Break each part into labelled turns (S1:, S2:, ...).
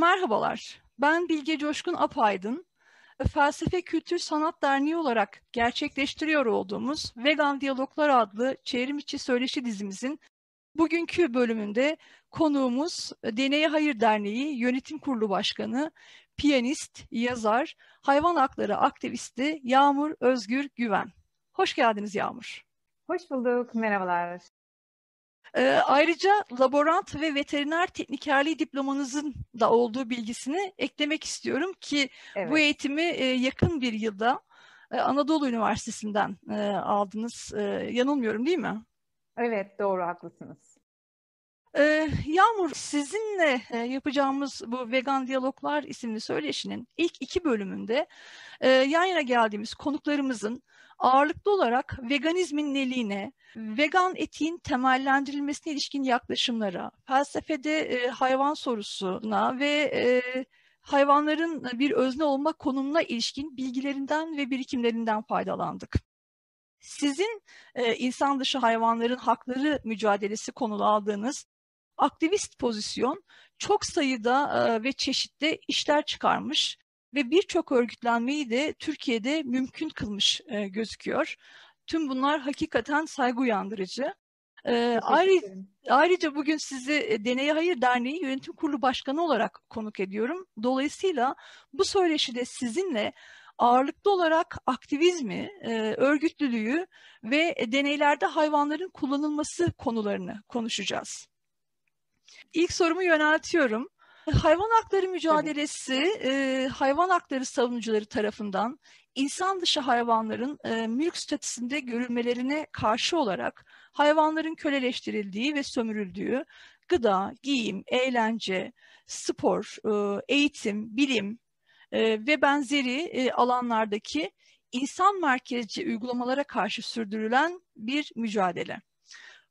S1: Merhabalar, ben Bilge Coşkun Apaydın. Felsefe Kültür Sanat Derneği olarak gerçekleştiriyor olduğumuz Vegan Diyaloglar adlı çevrim içi söyleşi dizimizin bugünkü bölümünde konuğumuz Deneye Hayır Derneği Yönetim Kurulu Başkanı, piyanist, yazar, hayvan hakları aktivisti Yağmur Özgür Güven. Hoş geldiniz Yağmur.
S2: Hoş bulduk, merhabalar.
S1: E, ayrıca laborant ve veteriner teknikerliği diplomanızın da olduğu bilgisini eklemek istiyorum ki evet. bu eğitimi e, yakın bir yılda e, Anadolu Üniversitesi'nden e, aldınız. E, yanılmıyorum değil mi?
S2: Evet, doğru, haklısınız.
S1: Ee, Yağmur, sizinle e, yapacağımız bu Vegan Diyaloglar isimli söyleşinin ilk iki bölümünde e, yan yana geldiğimiz konuklarımızın ağırlıklı olarak veganizmin neliğine, vegan etiğin temellendirilmesine ilişkin yaklaşımlara, felsefede e, hayvan sorusuna ve e, hayvanların bir özne olma konumuna ilişkin bilgilerinden ve birikimlerinden faydalandık. Sizin e, insan dışı hayvanların hakları mücadelesi konulu aldığınız aktivist pozisyon çok sayıda e, ve çeşitli işler çıkarmış ve birçok örgütlenmeyi de Türkiye'de mümkün kılmış e, gözüküyor. Tüm bunlar hakikaten saygı uyandırıcı. E, ayrı, ayrıca bugün sizi e, Deneye Hayır Derneği Yönetim Kurulu Başkanı olarak konuk ediyorum. Dolayısıyla bu söyleşide sizinle ağırlıklı olarak aktivizmi, e, örgütlülüğü ve deneylerde hayvanların kullanılması konularını konuşacağız. İlk sorumu yöneltiyorum. Hayvan hakları mücadelesi e, hayvan hakları savunucuları tarafından insan dışı hayvanların e, mülk statüsünde görülmelerine karşı olarak hayvanların köleleştirildiği ve sömürüldüğü gıda, giyim, eğlence, spor, e, eğitim, bilim e, ve benzeri e, alanlardaki insan merkezci uygulamalara karşı sürdürülen bir mücadele.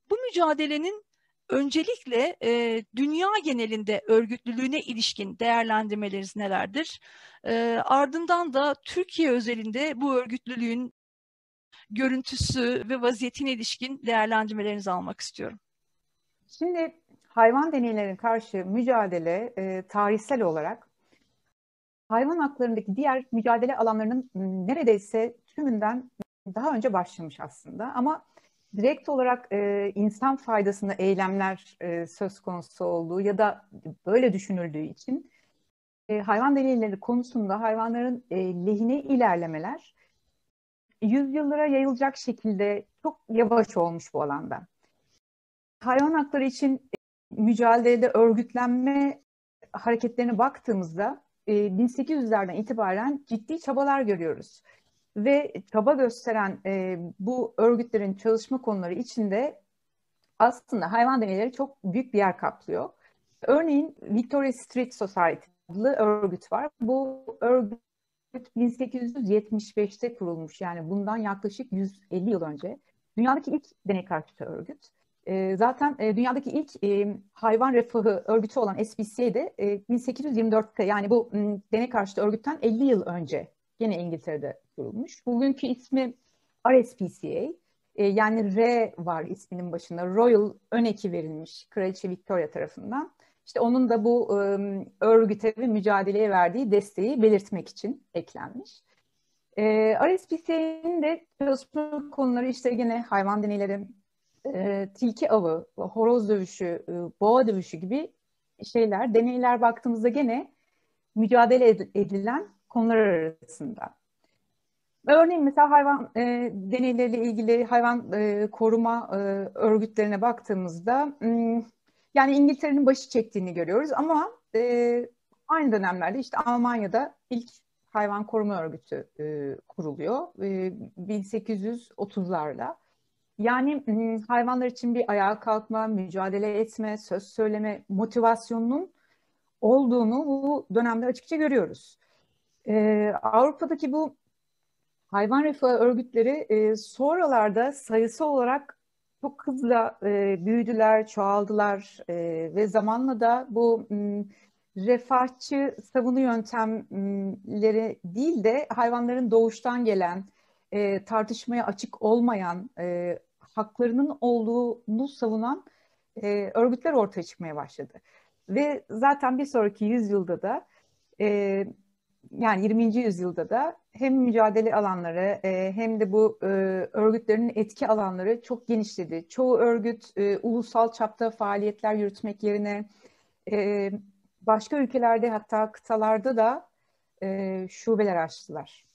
S1: Bu mücadelenin Öncelikle e, dünya genelinde örgütlülüğüne ilişkin değerlendirmeleriniz nelerdir? E, ardından da Türkiye özelinde bu örgütlülüğün görüntüsü ve vaziyetine ilişkin değerlendirmelerinizi almak istiyorum.
S2: Şimdi hayvan deneylerine karşı mücadele e, tarihsel olarak hayvan haklarındaki diğer mücadele alanlarının neredeyse tümünden daha önce başlamış aslında. Ama direkt olarak e, insan faydasında eylemler e, söz konusu olduğu ya da böyle düşünüldüğü için e, hayvan deneyleri konusunda hayvanların e, lehine ilerlemeler yüzyıllara yayılacak şekilde çok yavaş olmuş bu alanda. Hayvan hakları için e, mücadelede örgütlenme hareketlerine baktığımızda e, 1800'lerden itibaren ciddi çabalar görüyoruz ve çaba gösteren e, bu örgütlerin çalışma konuları içinde aslında hayvan deneyleri çok büyük bir yer kaplıyor. Örneğin Victoria Street Society adlı örgüt var. Bu örgüt 1875'te kurulmuş yani bundan yaklaşık 150 yıl önce. Dünyadaki ilk deney karşıtı örgüt. E, zaten e, dünyadaki ilk e, hayvan refahı örgütü olan SPCA'de e, 1824'te yani bu m, deney karşıtı örgütten 50 yıl önce Yine İngiltere'de kurulmuş. Bugünkü ismi RSPCA. E, yani R var isminin başında. Royal ön eki verilmiş Kraliçe Victoria tarafından. İşte onun da bu e, örgüte ve mücadeleye verdiği desteği belirtmek için eklenmiş. E, RSPCA'nın de çalışma konuları işte yine hayvan deneyleri, e, tilki avı, horoz dövüşü, e, boğa dövüşü gibi şeyler, deneyler baktığımızda gene mücadele edilen konular arasında. Örneğin mesela hayvan e, deneyleriyle ilgili hayvan e, koruma e, örgütlerine baktığımızda m, yani İngiltere'nin başı çektiğini görüyoruz ama e, aynı dönemlerde işte Almanya'da ilk hayvan koruma örgütü e, kuruluyor e, 1830'larda. Yani m, hayvanlar için bir ayağa kalkma, mücadele etme, söz söyleme motivasyonunun olduğunu bu dönemde açıkça görüyoruz. Ee, Avrupa'daki bu hayvan refahı örgütleri e, sonralarda sayısı olarak çok hızlı e, büyüdüler, çoğaldılar e, ve zamanla da bu m, refahçı savunu yöntemleri değil de hayvanların doğuştan gelen, e, tartışmaya açık olmayan, e, haklarının olduğunu savunan e, örgütler ortaya çıkmaya başladı. Ve zaten bir sonraki yüzyılda da e, yani 20. yüzyılda da hem mücadele alanları e, hem de bu e, örgütlerin etki alanları çok genişledi. Çoğu örgüt e, ulusal çapta faaliyetler yürütmek yerine e, başka ülkelerde hatta kıtalarda da e, şubeler açtılar.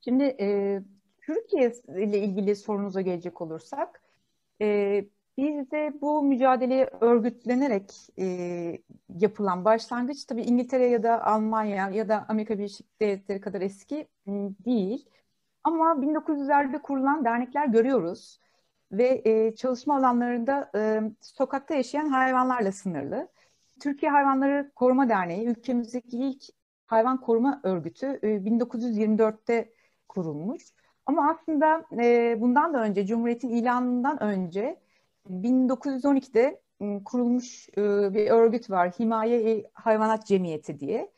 S2: Şimdi e, Türkiye ile ilgili sorunuza gelecek olursak, e, bizde bu mücadele örgütlenerek e, yapılan başlangıç tabii İngiltere ya da Almanya ya da Amerika Birleşik Devletleri kadar eski değil. Ama 1900'lerde kurulan dernekler görüyoruz ve e, çalışma alanlarında e, sokakta yaşayan hayvanlarla sınırlı. Türkiye Hayvanları Koruma Derneği ülkemizdeki ilk hayvan koruma örgütü e, 1924'te kurulmuş. Ama aslında e, bundan da önce Cumhuriyet'in ilanından önce 1912'de kurulmuş e, bir örgüt var. Himaye Hayvanat Cemiyeti diye.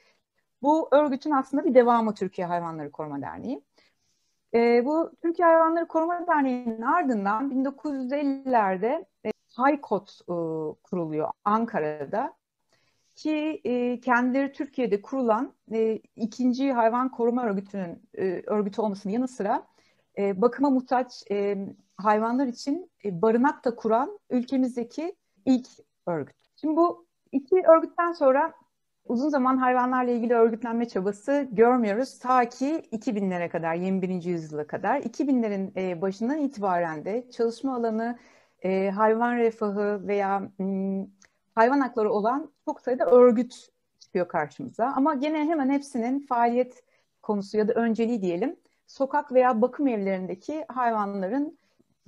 S2: Bu örgütün aslında bir devamı Türkiye Hayvanları Koruma Derneği. Bu Türkiye Hayvanları Koruma Derneği'nin ardından 1950'lerde e, Haykot kuruluyor Ankara'da ki e, kendileri Türkiye'de kurulan ikinci hayvan koruma örgütünün örgütü olmasının yanı sıra e, bakıma muhtaç e, hayvanlar için e, barınak da kuran ülkemizdeki ilk örgüt. Şimdi bu iki örgütten sonra uzun zaman hayvanlarla ilgili örgütlenme çabası görmüyoruz. Ta ki 2000'lere kadar, 21. yüzyıla kadar. 2000'lerin e, başından itibaren de çalışma alanı e, hayvan refahı veya m, hayvan hakları olan çok sayıda örgüt çıkıyor karşımıza. Ama gene hemen hepsinin faaliyet konusu ya da önceliği diyelim sokak veya bakım evlerindeki hayvanların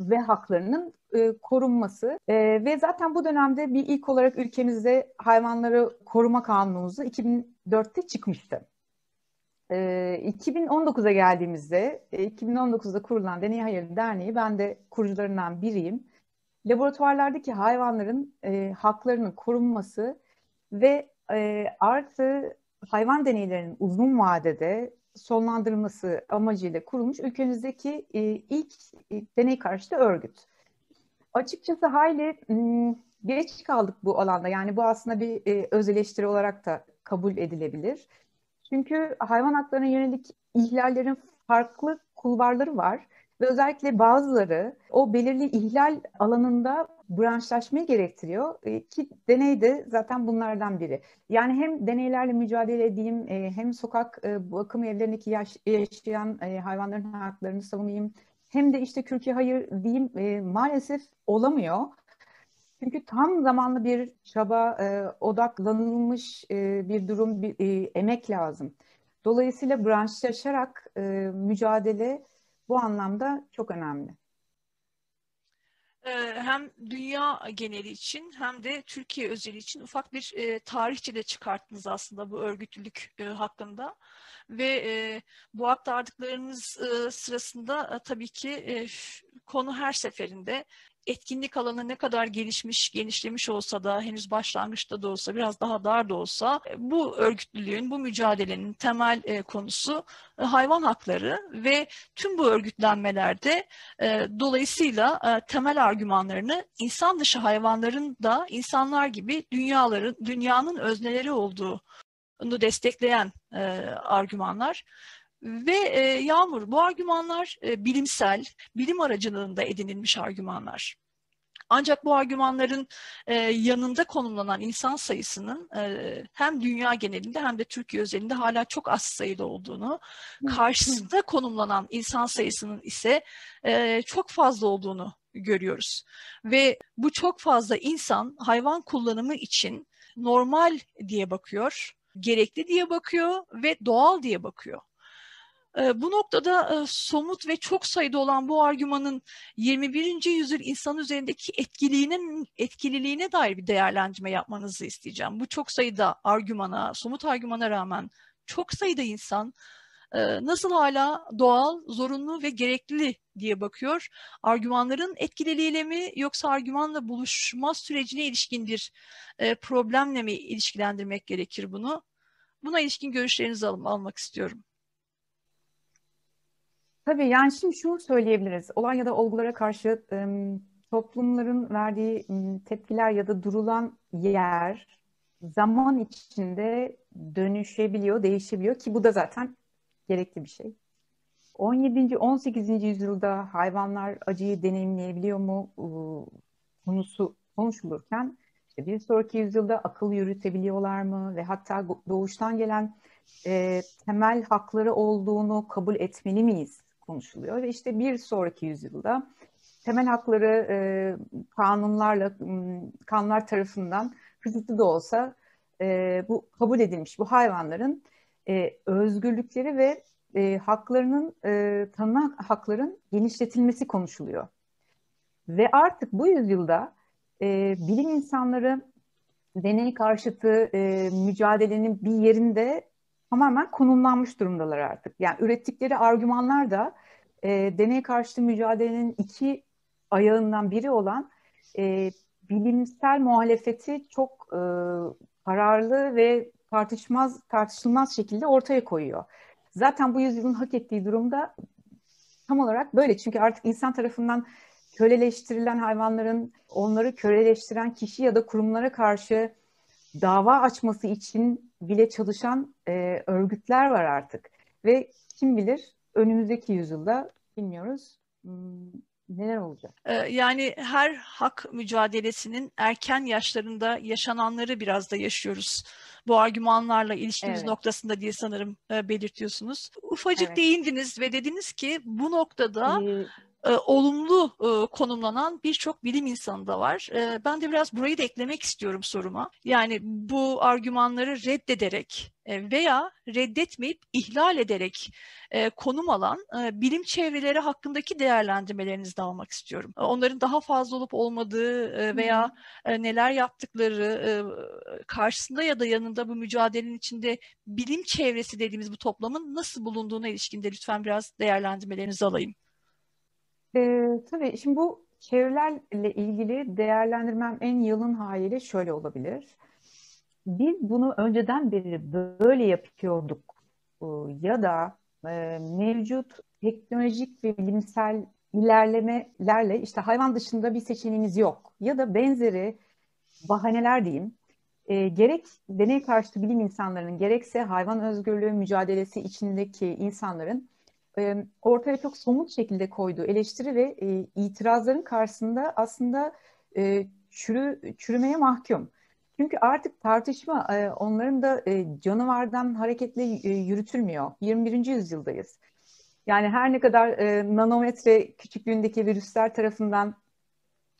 S2: ve haklarının e, korunması e, ve zaten bu dönemde bir ilk olarak ülkemizde hayvanları koruma kanunumuzu 2004'te çıkmıştı. E, 2019'a geldiğimizde, e, 2019'da kurulan Deney Hayır Derneği, ben de kurucularından biriyim. Laboratuvarlardaki hayvanların e, haklarının korunması ve e, artı hayvan deneylerinin uzun vadede sonlandırılması amacıyla kurulmuş ülkemizdeki e, ilk e, deney karşıtı örgüt. Açıkçası hayli m, geç kaldık bu alanda. Yani bu aslında bir e, öz eleştiri olarak da kabul edilebilir. Çünkü hayvan haklarına yönelik ihlallerin farklı kulvarları var ve özellikle bazıları o belirli ihlal alanında branşlaşmayı gerektiriyor e, ki deney de zaten bunlardan biri. Yani hem deneylerle mücadele edeyim e, hem sokak e, bakım evlerindeki yaş, yaşayan hayvanların haklarını savunayım hem de işte Türkiye hayır diyeyim maalesef olamıyor. Çünkü tam zamanlı bir çaba, odaklanılmış bir durum, bir emek lazım. Dolayısıyla branşlaşarak mücadele bu anlamda çok önemli.
S1: Ee, hem dünya geneli için hem de Türkiye özeli için ufak bir e, tarihçe de çıkarttınız aslında bu örgütlülük e, hakkında. Ve e, bu aktardıklarınız sırasında tabii ki konu her seferinde etkinlik alanı ne kadar gelişmiş, genişlemiş olsa da henüz başlangıçta da olsa biraz daha dar da olsa e, bu örgütlülüğün, bu mücadelenin temel e, konusu e, hayvan hakları ve tüm bu örgütlenmelerde dolayısıyla temel argümanlarını insan dışı hayvanların da insanlar gibi dünyaların dünyanın özneleri olduğunu destekleyen argümanlar. Ve e, Yağmur, bu argümanlar e, bilimsel, bilim aracılığında edinilmiş argümanlar. Ancak bu argümanların e, yanında konumlanan insan sayısının e, hem dünya genelinde hem de Türkiye özelinde hala çok az sayıda olduğunu, karşısında konumlanan insan sayısının ise e, çok fazla olduğunu görüyoruz. Ve bu çok fazla insan hayvan kullanımı için normal diye bakıyor, gerekli diye bakıyor ve doğal diye bakıyor. Ee, bu noktada e, somut ve çok sayıda olan bu argümanın 21. yüzyıl insan üzerindeki etkiliğinin etkililiğine dair bir değerlendirme yapmanızı isteyeceğim. Bu çok sayıda argümana, somut argümana rağmen çok sayıda insan e, nasıl hala doğal, zorunlu ve gerekli diye bakıyor. Argümanların etkililiğiyle mi yoksa argümanla buluşma sürecine ilişkin bir e, problemle mi ilişkilendirmek gerekir bunu? Buna ilişkin görüşlerinizi almak istiyorum.
S2: Tabii yani şimdi şunu söyleyebiliriz. Olay ya da olgulara karşı toplumların verdiği tepkiler ya da durulan yer zaman içinde dönüşebiliyor, değişebiliyor ki bu da zaten gerekli bir şey. 17. 18. yüzyılda hayvanlar acıyı deneyimleyebiliyor mu konusu konuşulurken işte bir sonraki yüzyılda akıl yürütebiliyorlar mı ve hatta doğuştan gelen e, temel hakları olduğunu kabul etmeli miyiz konuşuluyor ve işte bir sonraki yüzyılda temel hakları e, kanunlarla kanunlar tarafından kısıtlı da olsa e, bu kabul edilmiş bu hayvanların e, özgürlükleri ve e, haklarının e, tanınan hakların genişletilmesi konuşuluyor. Ve artık bu yüzyılda e, bilim insanları deney karşıtı e, mücadelenin bir yerinde tamamen konumlanmış durumdalar artık. Yani ürettikleri argümanlar da e, deney karşıtı mücadelenin iki ayağından biri olan e, bilimsel muhalefeti çok e, kararlı ve tartışmaz tartışılmaz şekilde ortaya koyuyor. Zaten bu yüzyılın hak ettiği durumda tam olarak böyle. Çünkü artık insan tarafından köleleştirilen hayvanların onları köleleştiren kişi ya da kurumlara karşı dava açması için bile çalışan e, örgütler var artık. Ve kim bilir önümüzdeki yüzyılda bilmiyoruz hmm, neler olacak?
S1: Yani her hak mücadelesinin erken yaşlarında yaşananları biraz da yaşıyoruz. Bu argümanlarla ilişkimiz evet. noktasında diye sanırım belirtiyorsunuz. Ufacık evet. değindiniz ve dediniz ki bu noktada ee, e, olumlu e, konumlanan birçok bilim insanı da var. E, ben de biraz burayı da eklemek istiyorum soruma. Yani bu argümanları reddederek e, veya reddetmeyip ihlal ederek e, konum alan e, bilim çevreleri hakkındaki değerlendirmelerinizi de almak istiyorum. E, onların daha fazla olup olmadığı e, veya e, neler yaptıkları e, karşısında ya da yanında bu mücadelenin içinde bilim çevresi dediğimiz bu toplamın nasıl bulunduğuna ilişkinde lütfen biraz değerlendirmelerinizi alayım.
S2: E, tabii şimdi bu çevrelerle ilgili değerlendirmem en yalın haliyle şöyle olabilir. Biz bunu önceden beri böyle yapıyorduk ya da e, mevcut teknolojik ve bilimsel ilerlemelerle işte hayvan dışında bir seçeneğimiz yok ya da benzeri bahaneler diyeyim. E, gerek deney karşıtı bilim insanlarının gerekse hayvan özgürlüğü mücadelesi içindeki insanların e, ortaya çok somut şekilde koyduğu eleştiri ve e, itirazların karşısında aslında e, çürü, çürümeye mahkum. Çünkü artık tartışma e, onların da e, canavardan hareketle e, yürütülmüyor. 21. yüzyıldayız. Yani her ne kadar e, nanometre küçüklüğündeki virüsler tarafından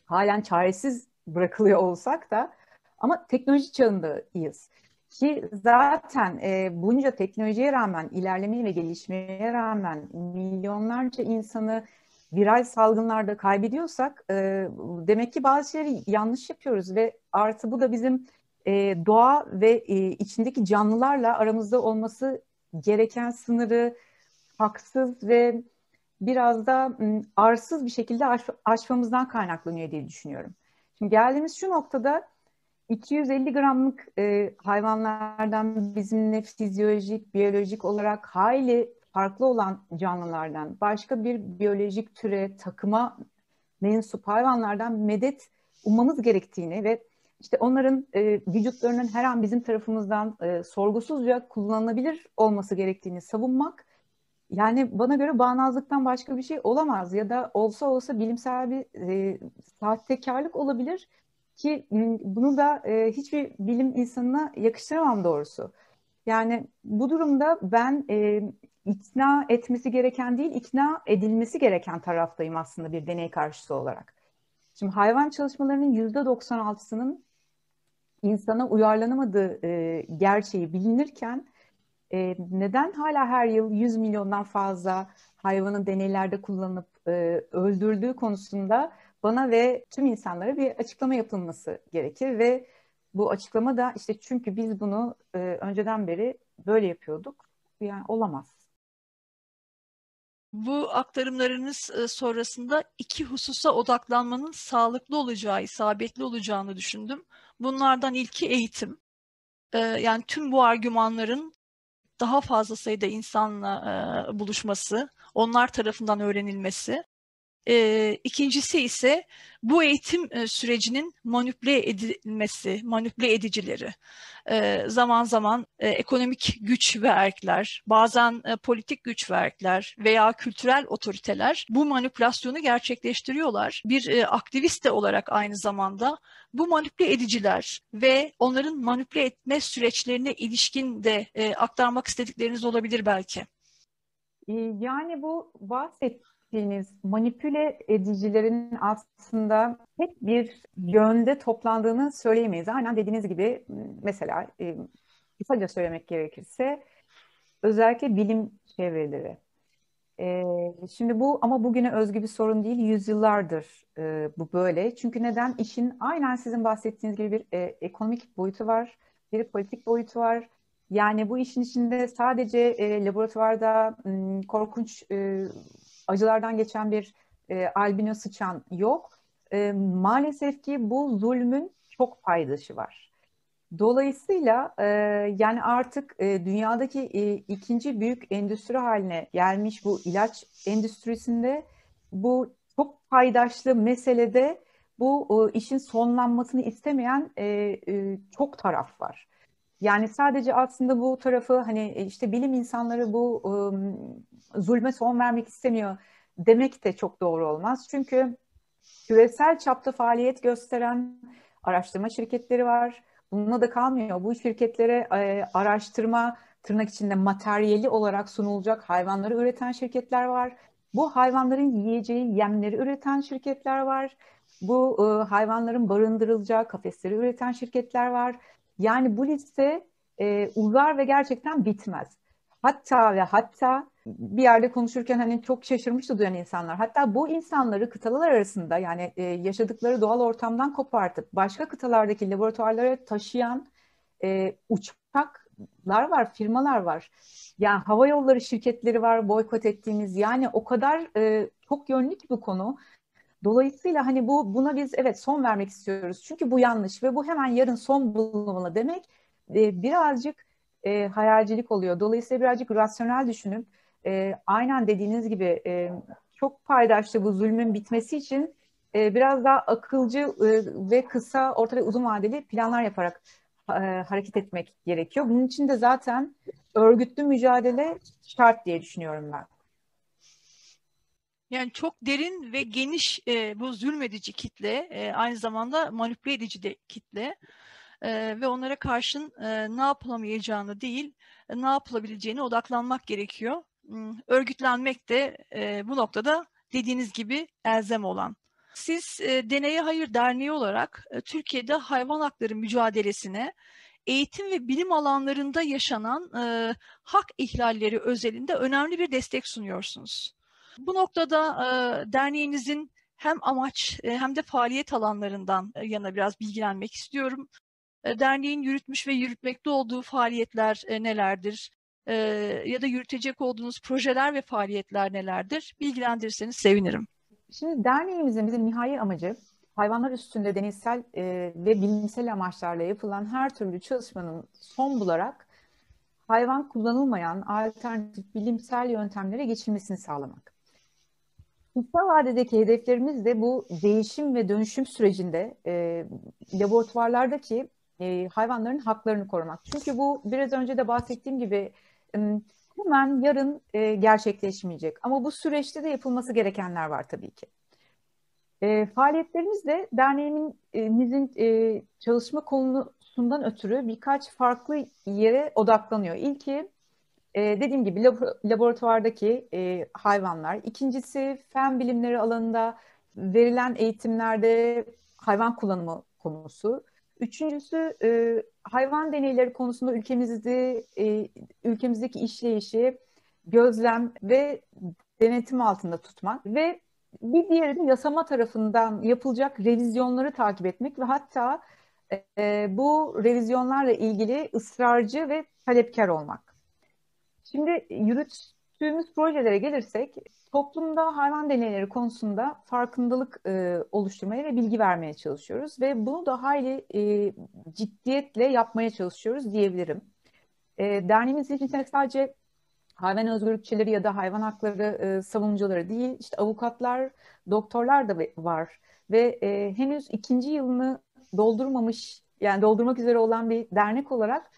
S2: halen çaresiz bırakılıyor olsak da ama teknoloji çağındayız. Ki zaten e, bunca teknolojiye rağmen, ilerlemeye ve gelişmeye rağmen milyonlarca insanı viral salgınlarda kaybediyorsak e, demek ki bazı şeyleri yanlış yapıyoruz ve artı bu da bizim e, doğa ve e, içindeki canlılarla aramızda olması gereken sınırı haksız ve biraz da arsız bir şekilde aş, aşmamızdan kaynaklanıyor diye düşünüyorum. Şimdi geldiğimiz şu noktada 250 gramlık e, hayvanlardan bizimle fizyolojik, biyolojik olarak hayli farklı olan canlılardan, başka bir biyolojik türe, takıma mensup hayvanlardan medet ummamız gerektiğini ve işte onların e, vücutlarının her an bizim tarafımızdan e, sorgusuzca kullanılabilir olması gerektiğini savunmak yani bana göre bağnazlıktan başka bir şey olamaz ya da olsa olsa bilimsel bir e, sahtekarlık olabilir ki bunu da e, hiçbir bilim insanına yakıştıramam doğrusu. Yani bu durumda ben e, ikna etmesi gereken değil, ikna edilmesi gereken taraftayım aslında bir deney karşısı olarak. Şimdi hayvan çalışmalarının yüzde 96'sının insana uyarlanamadığı e, gerçeği bilinirken e, neden hala her yıl 100 milyondan fazla hayvanın deneylerde kullanılıp e, öldürdüğü konusunda bana ve tüm insanlara bir açıklama yapılması gerekir ve bu açıklama da işte çünkü biz bunu e, önceden beri böyle yapıyorduk. Yani olamaz.
S1: Bu aktarımlarınız e, sonrasında iki hususa odaklanmanın sağlıklı olacağı, isabetli olacağını düşündüm. Bunlardan ilki eğitim. E, yani tüm bu argümanların daha fazla sayıda insanla e, buluşması, onlar tarafından öğrenilmesi E, ikincisi ise bu eğitim e, sürecinin manipüle edilmesi, manipüle edicileri. E, zaman zaman e, ekonomik güç ve erkler, bazen e, politik güç ve erkler veya kültürel otoriteler bu manipülasyonu gerçekleştiriyorlar. Bir e, aktivist de olarak aynı zamanda bu manipüle ediciler ve onların manipüle etme süreçlerine ilişkin de e, aktarmak istedikleriniz olabilir belki.
S2: Yani bu bahsettiğiniz manipüle edicilerin aslında tek bir yönde toplandığını söyleyemeyiz. Aynen dediğiniz gibi mesela e, söylemek gerekirse özellikle bilim çevreleri. E, şimdi bu ama bugüne özgü bir sorun değil, yüzyıllardır e, bu böyle. Çünkü neden? İşin aynen sizin bahsettiğiniz gibi bir e, ekonomik boyutu var, bir politik boyutu var yani bu işin içinde sadece e, laboratuvarda m, korkunç e, acılardan geçen bir e, albino sıçan yok. E, maalesef ki bu zulmün çok paydaşı var. Dolayısıyla e, yani artık e, dünyadaki e, ikinci büyük endüstri haline gelmiş bu ilaç endüstrisinde bu çok paydaşlı meselede bu e, işin sonlanmasını istemeyen e, e, çok taraf var. Yani sadece aslında bu tarafı hani e, işte bilim insanları bu um, zulme son vermek istemiyor demek de çok doğru olmaz. Çünkü küresel çapta faaliyet gösteren araştırma şirketleri var. Bununla da kalmıyor. Bu şirketlere e, araştırma tırnak içinde materyali olarak sunulacak hayvanları üreten şirketler var. Bu hayvanların yiyeceği yemleri üreten şirketler var. Bu e, hayvanların barındırılacağı kafesleri üreten şirketler var. Yani bu liste e, uzar ve gerçekten bitmez. Hatta ve hatta bir yerde konuşurken hani çok şaşırmıştı duyan insanlar. Hatta bu insanları kıtalar arasında yani e, yaşadıkları doğal ortamdan kopartıp başka kıtalardaki laboratuvarlara taşıyan e, uçaklar var, firmalar var. Yani hava yolları şirketleri var boykot ettiğimiz. Yani o kadar e, çok yönlü ki bu konu. Dolayısıyla hani bu buna biz evet son vermek istiyoruz. Çünkü bu yanlış ve bu hemen yarın son bulunmalı demek e, birazcık e, hayalcilik oluyor. Dolayısıyla birazcık rasyonel düşünüp e, aynen dediğiniz gibi e, çok paydaşlı bu zulmün bitmesi için e, biraz daha akılcı e, ve kısa, orta ve uzun vadeli planlar yaparak e, hareket etmek gerekiyor. Bunun için de zaten örgütlü mücadele şart diye düşünüyorum ben.
S1: Yani çok derin ve geniş e, bu zulmedici kitle, e, aynı zamanda manipüle edici de kitle e, ve onlara karşın e, ne yapılamayacağını değil, e, ne yapılabileceğine odaklanmak gerekiyor. Örgütlenmek de e, bu noktada dediğiniz gibi elzem olan. Siz e, Deneye Hayır Derneği olarak e, Türkiye'de hayvan hakları mücadelesine eğitim ve bilim alanlarında yaşanan e, hak ihlalleri özelinde önemli bir destek sunuyorsunuz. Bu noktada e, derneğinizin hem amaç e, hem de faaliyet alanlarından e, yana biraz bilgilenmek istiyorum. E, derneğin yürütmüş ve yürütmekte olduğu faaliyetler e, nelerdir? E, ya da yürütecek olduğunuz projeler ve faaliyetler nelerdir? Bilgilendirirseniz sevinirim.
S2: Şimdi derneğimizin bizim nihai amacı hayvanlar üstünde denizsel e, ve bilimsel amaçlarla yapılan her türlü çalışmanın son bularak hayvan kullanılmayan alternatif bilimsel yöntemlere geçilmesini sağlamak. Kısa vadedeki hedeflerimiz de bu değişim ve dönüşüm sürecinde e, laboratuvarlardaki e, hayvanların haklarını korumak. Çünkü bu biraz önce de bahsettiğim gibi e, hemen yarın e, gerçekleşmeyecek. Ama bu süreçte de yapılması gerekenler var tabii ki. E, faaliyetlerimiz de derneğimizin e, çalışma konusundan ötürü birkaç farklı yere odaklanıyor. İlki e, dediğim gibi laboratuvardaki e, hayvanlar. İkincisi fen bilimleri alanında verilen eğitimlerde hayvan kullanımı konusu. Üçüncüsü e, hayvan deneyleri konusunda ülkemizde e, ülkemizdeki işleyişi gözlem ve denetim altında tutmak ve bir diğeri de yasama tarafından yapılacak revizyonları takip etmek ve hatta e, bu revizyonlarla ilgili ısrarcı ve talepkar olmak. Şimdi yürüttüğümüz projelere gelirsek toplumda hayvan deneyleri konusunda farkındalık e, oluşturmaya ve bilgi vermeye çalışıyoruz ve bunu da hayli e, ciddiyetle yapmaya çalışıyoruz diyebilirim. E, derneğimiz için sadece hayvan özgürlükçileri ya da hayvan hakları e, savunucuları değil, işte avukatlar, doktorlar da var ve e, henüz ikinci yılını doldurmamış, yani doldurmak üzere olan bir dernek olarak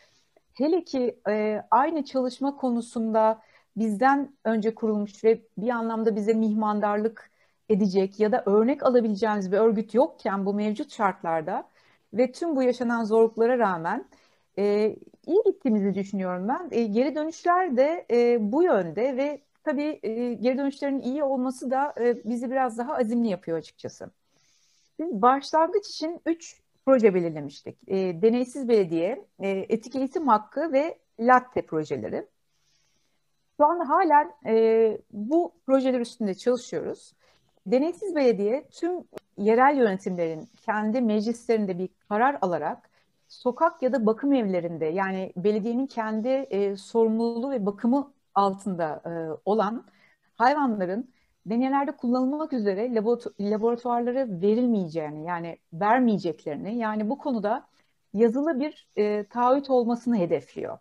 S2: hele ki e, aynı çalışma konusunda bizden önce kurulmuş ve bir anlamda bize mihmandarlık edecek ya da örnek alabileceğimiz bir örgüt yokken bu mevcut şartlarda ve tüm bu yaşanan zorluklara rağmen e, iyi gittiğimizi düşünüyorum ben. E, geri dönüşler de e, bu yönde ve tabii e, geri dönüşlerin iyi olması da e, bizi biraz daha azimli yapıyor açıkçası. Biz başlangıç için üç proje belirlemiştik. E, Deneysiz Belediye, e, Etik Eğitim Hakkı ve Latte projeleri. Şu an halen e, bu projeler üstünde çalışıyoruz. Deneysiz Belediye tüm yerel yönetimlerin kendi meclislerinde bir karar alarak sokak ya da bakım evlerinde yani belediyenin kendi e, sorumluluğu ve bakımı altında e, olan hayvanların deneylerde kullanılmak üzere laboratuvarlara verilmeyeceğini yani vermeyeceklerini yani bu konuda yazılı bir e, taahhüt olmasını hedefliyor.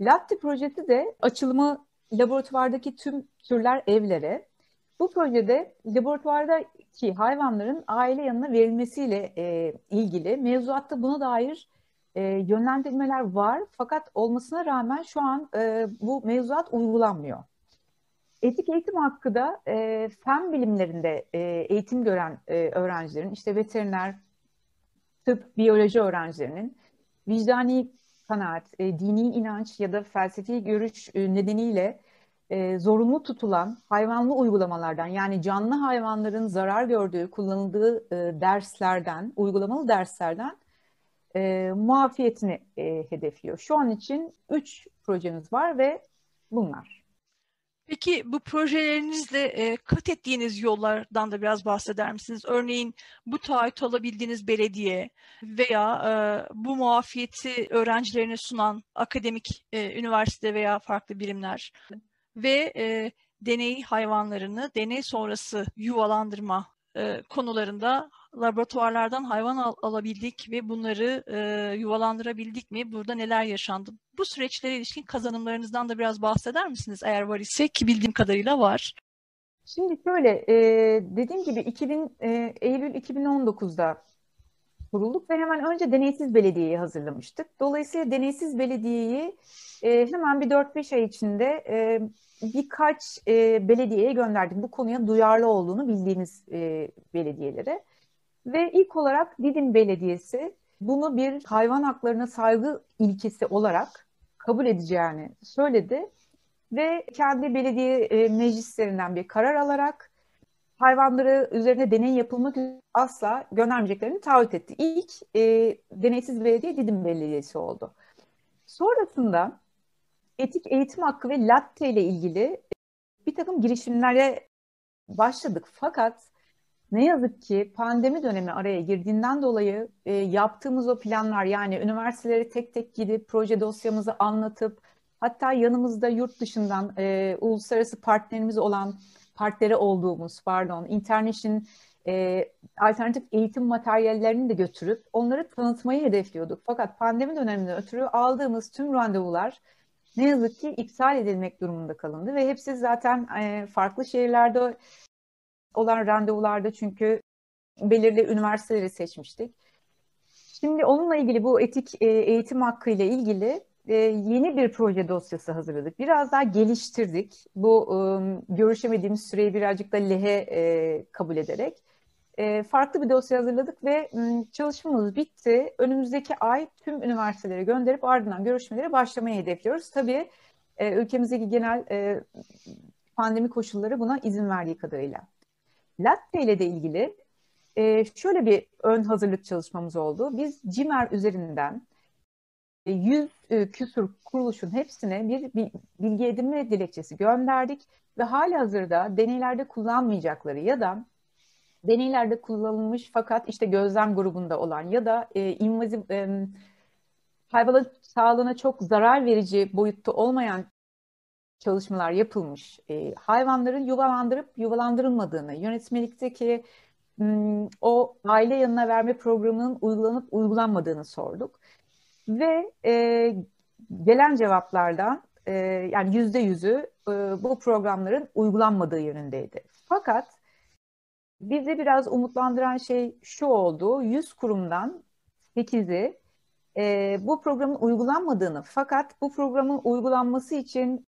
S2: Latte projesi de açılımı laboratuvardaki tüm türler evlere. Bu projede laboratuvardaki hayvanların aile yanına verilmesiyle e, ilgili mevzuatta buna dair e, yönlendirmeler var. Fakat olmasına rağmen şu an e, bu mevzuat uygulanmıyor. Etik eğitim hakkı da e, fen bilimlerinde e, eğitim gören e, öğrencilerin, işte veteriner, tıp, biyoloji öğrencilerinin vicdani kanaat, e, dini inanç ya da felsefi görüş e, nedeniyle e, zorunlu tutulan hayvanlı uygulamalardan yani canlı hayvanların zarar gördüğü, kullanıldığı e, derslerden, uygulamalı derslerden e, muafiyetini e, hedefliyor. Şu an için üç projemiz var ve bunlar.
S1: Peki bu projelerinizle e, kat ettiğiniz yollardan da biraz bahseder misiniz? Örneğin bu taahhüt alabildiğiniz belediye veya e, bu muafiyeti öğrencilerine sunan akademik e, üniversite veya farklı birimler ve e, deney hayvanlarını deney sonrası yuvalandırma e, konularında laboratuvarlardan hayvan al- alabildik ve bunları e, yuvalandırabildik mi? Burada neler yaşandı? Bu süreçlere ilişkin kazanımlarınızdan da biraz bahseder misiniz eğer var ise ki bildiğim kadarıyla var.
S2: Şimdi şöyle e, dediğim gibi 2000 e, Eylül 2019'da kurulduk ve hemen önce deneysiz belediyeyi hazırlamıştık. Dolayısıyla deneysiz belediyeyi e, hemen bir 4-5 ay içinde e, birkaç e, belediyeye gönderdik. Bu konuya duyarlı olduğunu bildiğimiz e, belediyelere. Ve ilk olarak Didim Belediyesi bunu bir hayvan haklarına saygı ilkesi olarak kabul edeceğini söyledi. Ve kendi belediye e, meclislerinden bir karar alarak hayvanları üzerine deney yapılmak asla göndermeyeceklerini taahhüt etti. İlk e, deneysiz belediye Didim Belediyesi oldu. Sonrasında etik eğitim hakkı ve latte ile ilgili bir takım girişimlere başladık. Fakat ne yazık ki pandemi dönemi araya girdiğinden dolayı e, yaptığımız o planlar yani üniversiteleri tek tek gidip proje dosyamızı anlatıp hatta yanımızda yurt dışından e, uluslararası partnerimiz olan partneri olduğumuz pardon Internation'in e, alternatif eğitim materyallerini de götürüp onları tanıtmayı hedefliyorduk. Fakat pandemi döneminde ötürü aldığımız tüm randevular ne yazık ki iptal edilmek durumunda kalındı ve hepsi zaten e, farklı şehirlerde olan randevularda çünkü belirli üniversiteleri seçmiştik. Şimdi onunla ilgili bu etik e, eğitim hakkı ile ilgili e, yeni bir proje dosyası hazırladık. Biraz daha geliştirdik. Bu e, görüşemediğimiz süreyi birazcık da lehe e, kabul ederek. E, farklı bir dosya hazırladık ve m, çalışmamız bitti. Önümüzdeki ay tüm üniversitelere gönderip ardından görüşmelere başlamayı hedefliyoruz. Tabii e, ülkemizdeki genel e, pandemi koşulları buna izin verdiği kadarıyla. Latte ile de ilgili e, şöyle bir ön hazırlık çalışmamız oldu. Biz CİMER üzerinden 100 e, e, küsur kuruluşun hepsine bir bilgi edinme dilekçesi gönderdik ve hali hazırda deneylerde kullanmayacakları ya da deneylerde kullanılmış fakat işte gözlem grubunda olan ya da e, invaziv e, hayvanın sağlığına çok zarar verici boyutta olmayan çalışmalar yapılmış. E, hayvanların yuvalandırıp yuvalandırılmadığını, yönetmelikteki o aile yanına verme programının uygulanıp uygulanmadığını sorduk. Ve e, gelen cevaplardan e, yani yüzde yüzü e, bu programların uygulanmadığı yönündeydi. Fakat bizi biraz umutlandıran şey şu oldu. 100 kurumdan 8'i e, bu programın uygulanmadığını fakat bu programın uygulanması için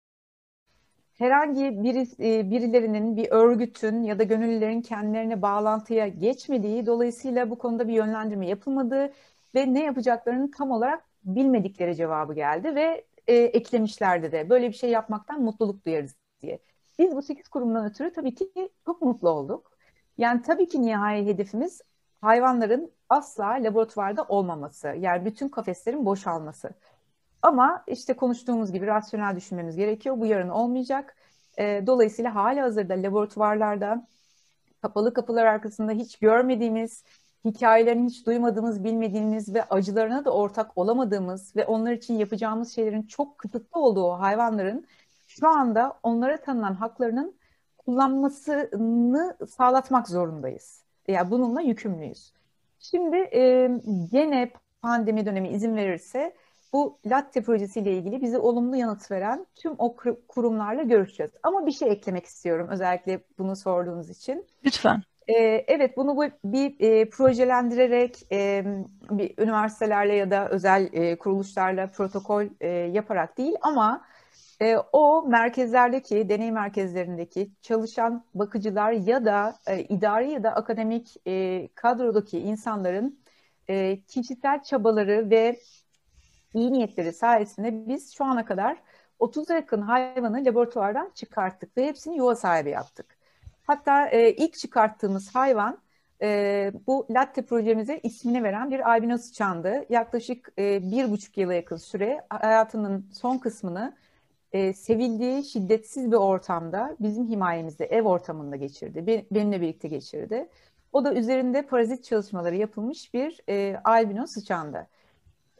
S2: herhangi biri, e, birilerinin, bir örgütün ya da gönüllülerin kendilerine bağlantıya geçmediği, dolayısıyla bu konuda bir yönlendirme yapılmadığı ve ne yapacaklarını tam olarak bilmedikleri cevabı geldi ve e, eklemişlerdi de böyle bir şey yapmaktan mutluluk duyarız diye. Biz bu 8 kurumdan ötürü tabii ki çok mutlu olduk. Yani tabii ki nihai hedefimiz hayvanların asla laboratuvarda olmaması. Yani bütün kafeslerin boşalması. Ama işte konuştuğumuz gibi rasyonel düşünmemiz gerekiyor. Bu yarın olmayacak. E, dolayısıyla hala hazırda laboratuvarlarda kapalı kapılar arkasında hiç görmediğimiz, hikayelerini hiç duymadığımız, bilmediğimiz ve acılarına da ortak olamadığımız ve onlar için yapacağımız şeylerin çok kısıtlı olduğu hayvanların şu anda onlara tanınan haklarının kullanmasını sağlatmak zorundayız. Ya yani bununla yükümlüyüz. Şimdi e, gene pandemi dönemi izin verirse bu Latte projesiyle ilgili bize olumlu yanıt veren tüm o kurumlarla görüşeceğiz. Ama bir şey eklemek istiyorum özellikle bunu sorduğunuz için.
S1: Lütfen.
S2: Ee, evet bunu bu, bir e, projelendirerek e, bir üniversitelerle ya da özel e, kuruluşlarla protokol e, yaparak değil ama e, o merkezlerdeki, deney merkezlerindeki çalışan bakıcılar ya da e, idari ya da akademik e, kadrodaki insanların e, kişisel çabaları ve iyi niyetleri sayesinde biz şu ana kadar 30'a yakın hayvanı laboratuvardan çıkarttık ve hepsini yuva sahibi yaptık. Hatta e, ilk çıkarttığımız hayvan e, bu latte projemize ismini veren bir albino sıçandı. Yaklaşık e, bir buçuk yıla yakın süre hayatının son kısmını e, sevildiği şiddetsiz bir ortamda bizim himayemizde ev ortamında geçirdi. Benimle birlikte geçirdi. O da üzerinde parazit çalışmaları yapılmış bir e, albino sıçandı.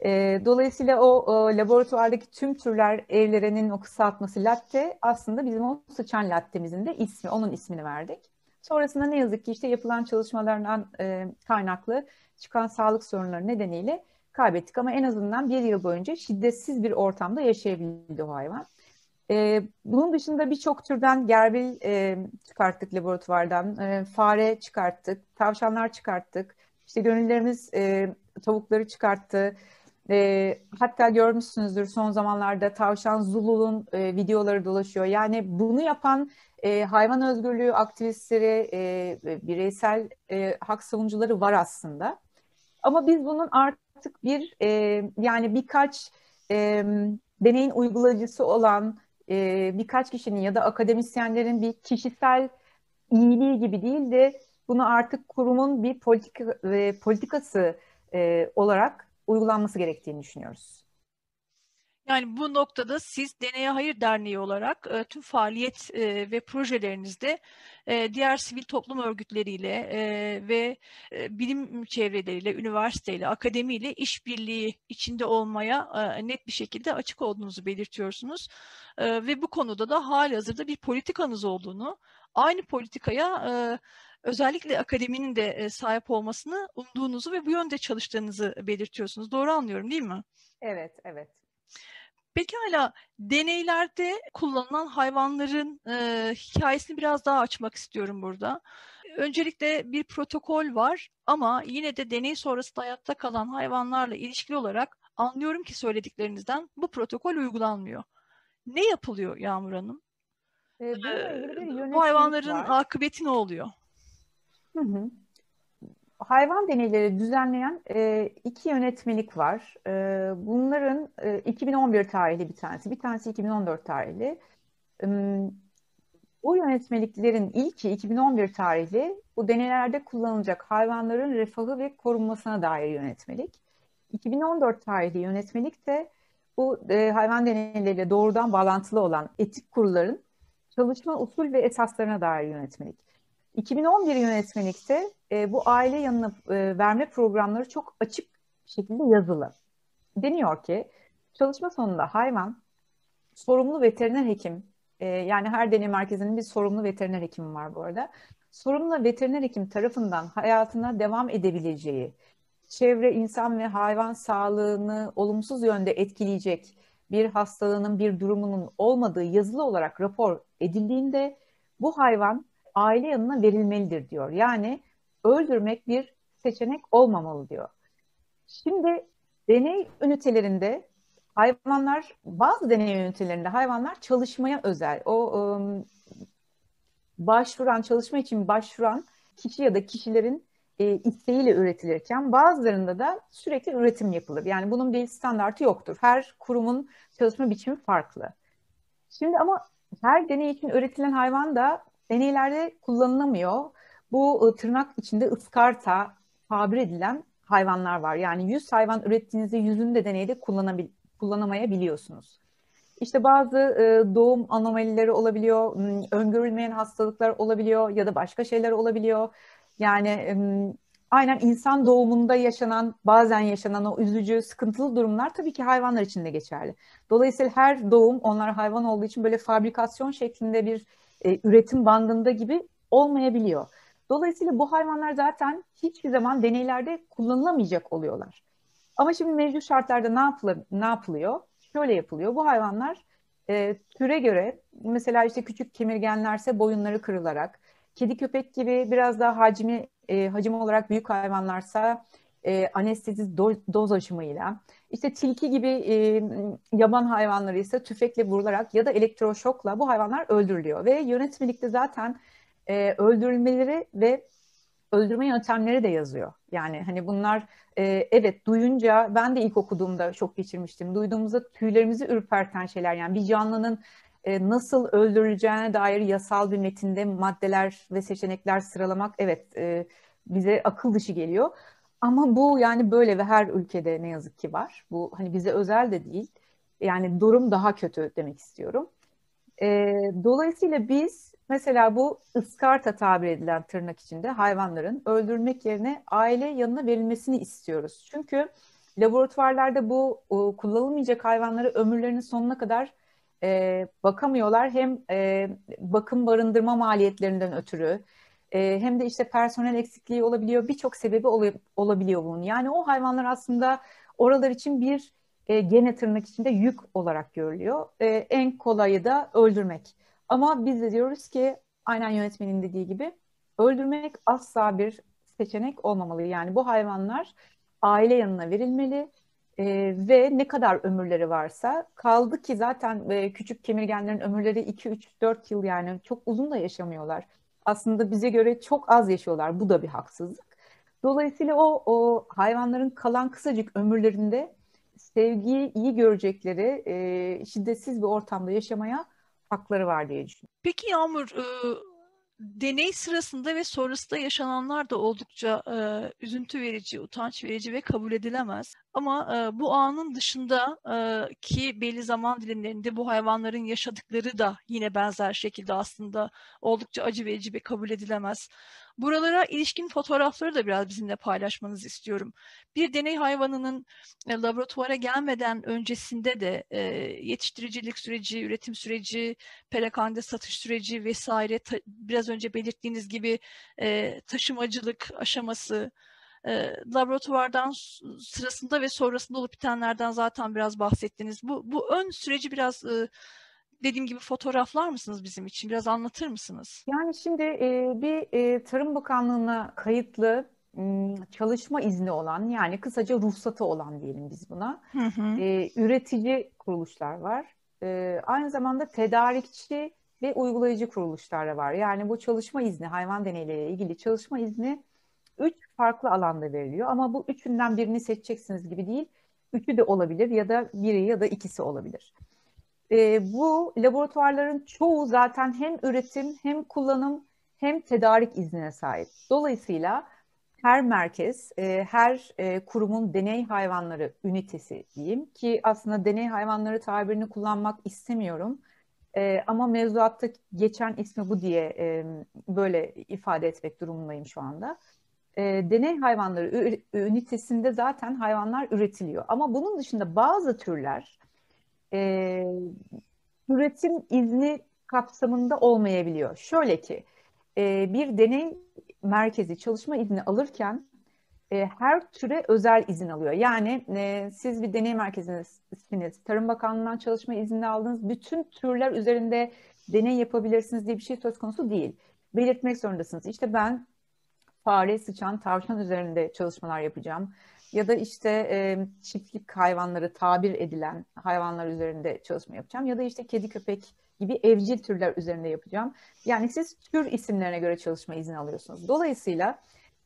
S2: E, dolayısıyla o, o laboratuvardaki tüm türler evlerenin o kısaltması latte aslında bizim o sıçan lattemizin de ismi, onun ismini verdik. Sonrasında ne yazık ki işte yapılan çalışmalardan e, kaynaklı çıkan sağlık sorunları nedeniyle kaybettik. Ama en azından bir yıl boyunca şiddetsiz bir ortamda yaşayabildi o hayvan. E, bunun dışında birçok türden gerbil e, çıkarttık laboratuvardan. E, fare çıkarttık, tavşanlar çıkarttık. İşte gönüllerimiz e, tavukları çıkarttı. E, hatta görmüşsünüzdür son zamanlarda tavşan Zulu'nun e, videoları dolaşıyor. Yani bunu yapan e, hayvan özgürlüğü aktivistleri, e, bireysel e, hak savunucuları var aslında. Ama biz bunun artık bir e, yani birkaç e, deneyin uygulayıcısı olan e, birkaç kişinin ya da akademisyenlerin bir kişisel iyiliği gibi değil de bunu artık kurumun bir politika, e, politikası e, olarak uygulanması gerektiğini düşünüyoruz.
S1: Yani bu noktada siz Deneye Hayır Derneği olarak e, tüm faaliyet e, ve projelerinizde e, diğer sivil toplum örgütleriyle e, ve e, bilim çevreleriyle, üniversiteyle, akademiyle işbirliği içinde olmaya e, net bir şekilde açık olduğunuzu belirtiyorsunuz. E, ve bu konuda da hali hazırda bir politikanız olduğunu, aynı politikaya e, özellikle akademinin de sahip olmasını umduğunuzu ve bu yönde çalıştığınızı belirtiyorsunuz. Doğru anlıyorum değil mi?
S2: Evet, evet.
S1: Pekala deneylerde kullanılan hayvanların e, hikayesini biraz daha açmak istiyorum burada. Öncelikle bir protokol var ama yine de deney sonrası hayatta kalan hayvanlarla ilişkili olarak anlıyorum ki söylediklerinizden bu protokol uygulanmıyor. Ne yapılıyor Yağmur Hanım?
S2: Ee,
S1: bu hayvanların var. akıbeti ne oluyor?
S2: Hı hı. Hayvan deneyleri düzenleyen e, iki yönetmelik var. E, bunların e, 2011 tarihli bir tanesi, bir tanesi 2014 tarihli. E, bu yönetmeliklerin ilki 2011 tarihli bu deneylerde kullanılacak hayvanların refahı ve korunmasına dair yönetmelik. 2014 tarihli yönetmelik de bu e, hayvan deneyleriyle doğrudan bağlantılı olan etik kurulların çalışma usul ve esaslarına dair yönetmelik. 2011 yönetmelikte e, bu aile yanına e, verme programları çok açık şekilde yazılı. Deniyor ki çalışma sonunda hayvan sorumlu veteriner hekim e, yani her deney merkezinin bir sorumlu veteriner hekimi var bu arada. Sorumlu veteriner hekim tarafından hayatına devam edebileceği, çevre, insan ve hayvan sağlığını olumsuz yönde etkileyecek bir hastalığının, bir durumunun olmadığı yazılı olarak rapor edildiğinde bu hayvan aile yanına verilmelidir diyor. Yani öldürmek bir seçenek olmamalı diyor. Şimdi deney ünitelerinde hayvanlar, bazı deney ünitelerinde hayvanlar çalışmaya özel. O ım, başvuran, çalışma için başvuran kişi ya da kişilerin e, isteğiyle üretilirken bazılarında da sürekli üretim yapılır. Yani bunun bir standartı yoktur. Her kurumun çalışma biçimi farklı. Şimdi ama her deney için üretilen hayvan da deneylerde kullanılamıyor. Bu ıı, tırnak içinde ıskarta tabir edilen hayvanlar var. Yani 100 hayvan ürettiğinizde yüzünü de deneyde kullanabil kullanamayabiliyorsunuz. İşte bazı e, doğum anomalileri olabiliyor, öngörülmeyen hastalıklar olabiliyor ya da başka şeyler olabiliyor. Yani e, aynen insan doğumunda yaşanan, bazen yaşanan o üzücü, sıkıntılı durumlar tabii ki hayvanlar için de geçerli. Dolayısıyla her doğum onlar hayvan olduğu için böyle fabrikasyon şeklinde bir e, üretim bandında gibi olmayabiliyor. Dolayısıyla bu hayvanlar zaten hiçbir zaman deneylerde kullanılamayacak oluyorlar. Ama şimdi mevcut şartlarda ne, yapılır, ne yapılıyor? Şöyle yapılıyor. Bu hayvanlar e, türe göre mesela işte küçük kemirgenlerse boyunları kırılarak, kedi köpek gibi biraz daha hacmi e, hacim olarak büyük hayvanlarsa e, anestezi do, doz aşımıyla, işte tilki gibi e, yaban hayvanları ise tüfekle vurularak ya da elektroşokla bu hayvanlar öldürülüyor. Ve yönetmelikte zaten e, öldürülmeleri ve öldürme yöntemleri de yazıyor. Yani hani bunlar e, evet duyunca ben de ilk okuduğumda şok geçirmiştim. Duyduğumuzda tüylerimizi ürperten şeyler. Yani bir canlının e, nasıl öldürüleceğine dair yasal bir metinde maddeler ve seçenekler sıralamak evet e, bize akıl dışı geliyor. Ama bu yani böyle ve her ülkede ne yazık ki var. Bu hani bize özel de değil. Yani durum daha kötü demek istiyorum. E, dolayısıyla biz mesela bu ıskarta tabir edilen tırnak içinde hayvanların öldürmek yerine aile yanına verilmesini istiyoruz. Çünkü laboratuvarlarda bu o, kullanılmayacak hayvanları ömürlerinin sonuna kadar e, bakamıyorlar. Hem e, bakım barındırma maliyetlerinden ötürü e, hem de işte personel eksikliği olabiliyor. Birçok sebebi ol, olabiliyor bunun. Yani o hayvanlar aslında oralar için bir e, gene tırnak içinde yük olarak görülüyor. E, en kolayı da öldürmek. Ama biz de diyoruz ki aynen yönetmenin dediği gibi öldürmek asla bir seçenek olmamalı. Yani bu hayvanlar aile yanına verilmeli e, ve ne kadar ömürleri varsa kaldı ki zaten e, küçük kemirgenlerin ömürleri 2, 3, 4 yıl yani çok uzun da yaşamıyorlar. Aslında bize göre çok az yaşıyorlar. Bu da bir haksızlık. Dolayısıyla o, o hayvanların kalan kısacık ömürlerinde sevgiyi iyi görecekleri e, şiddetsiz bir ortamda yaşamaya hakları var diye düşünüyorum.
S1: Peki Yağmur, e, deney sırasında ve sonrasında yaşananlar da oldukça e, üzüntü verici, utanç verici ve kabul edilemez. Ama e, bu anın dışında e, ki belli zaman dilimlerinde bu hayvanların yaşadıkları da yine benzer şekilde aslında oldukça acı verici ve kabul edilemez. Buralara ilişkin fotoğrafları da biraz bizimle paylaşmanızı istiyorum. Bir deney hayvanının e, laboratuvara gelmeden öncesinde de e, yetiştiricilik süreci, üretim süreci, perakende satış süreci vesaire ta, biraz önce belirttiğiniz gibi e, taşımacılık aşaması, e, laboratuvardan sırasında ve sonrasında olup bitenlerden zaten biraz bahsettiniz. Bu, bu ön süreci biraz e, dediğim gibi fotoğraflar mısınız bizim için? Biraz anlatır mısınız?
S2: Yani şimdi e, bir e, Tarım Bakanlığı'na kayıtlı çalışma izni olan yani kısaca ruhsatı olan diyelim biz buna hı hı. E, üretici kuruluşlar var. E, aynı zamanda tedarikçi ve uygulayıcı kuruluşlar da var. Yani bu çalışma izni hayvan deneyleriyle ilgili çalışma izni üç farklı alanda veriliyor ama bu üçünden birini seçeceksiniz gibi değil. Üçü de olabilir ya da biri ya da ikisi olabilir. E, bu laboratuvarların çoğu zaten hem üretim hem kullanım hem tedarik iznine sahip. Dolayısıyla her merkez, e, her e, kurumun deney hayvanları ünitesi diyeyim ki aslında deney hayvanları tabirini kullanmak istemiyorum. E, ama mevzuatta geçen ismi bu diye e, böyle ifade etmek durumundayım şu anda. E, deney hayvanları ünitesinde zaten hayvanlar üretiliyor. Ama bunun dışında bazı türler e, üretim izni kapsamında olmayabiliyor. Şöyle ki e, bir deney merkezi çalışma izni alırken e, her türe özel izin alıyor. Yani e, siz bir deney merkezindesiniz, Tarım Bakanlığı'ndan çalışma izni aldınız, bütün türler üzerinde deney yapabilirsiniz diye bir şey söz konusu değil. Belirtmek zorundasınız. İşte ben fare, sıçan, tavşan üzerinde çalışmalar yapacağım. Ya da işte e, çiftlik hayvanları tabir edilen hayvanlar üzerinde çalışma yapacağım. Ya da işte kedi, köpek gibi evcil türler üzerinde yapacağım. Yani siz tür isimlerine göre çalışma izni alıyorsunuz. Dolayısıyla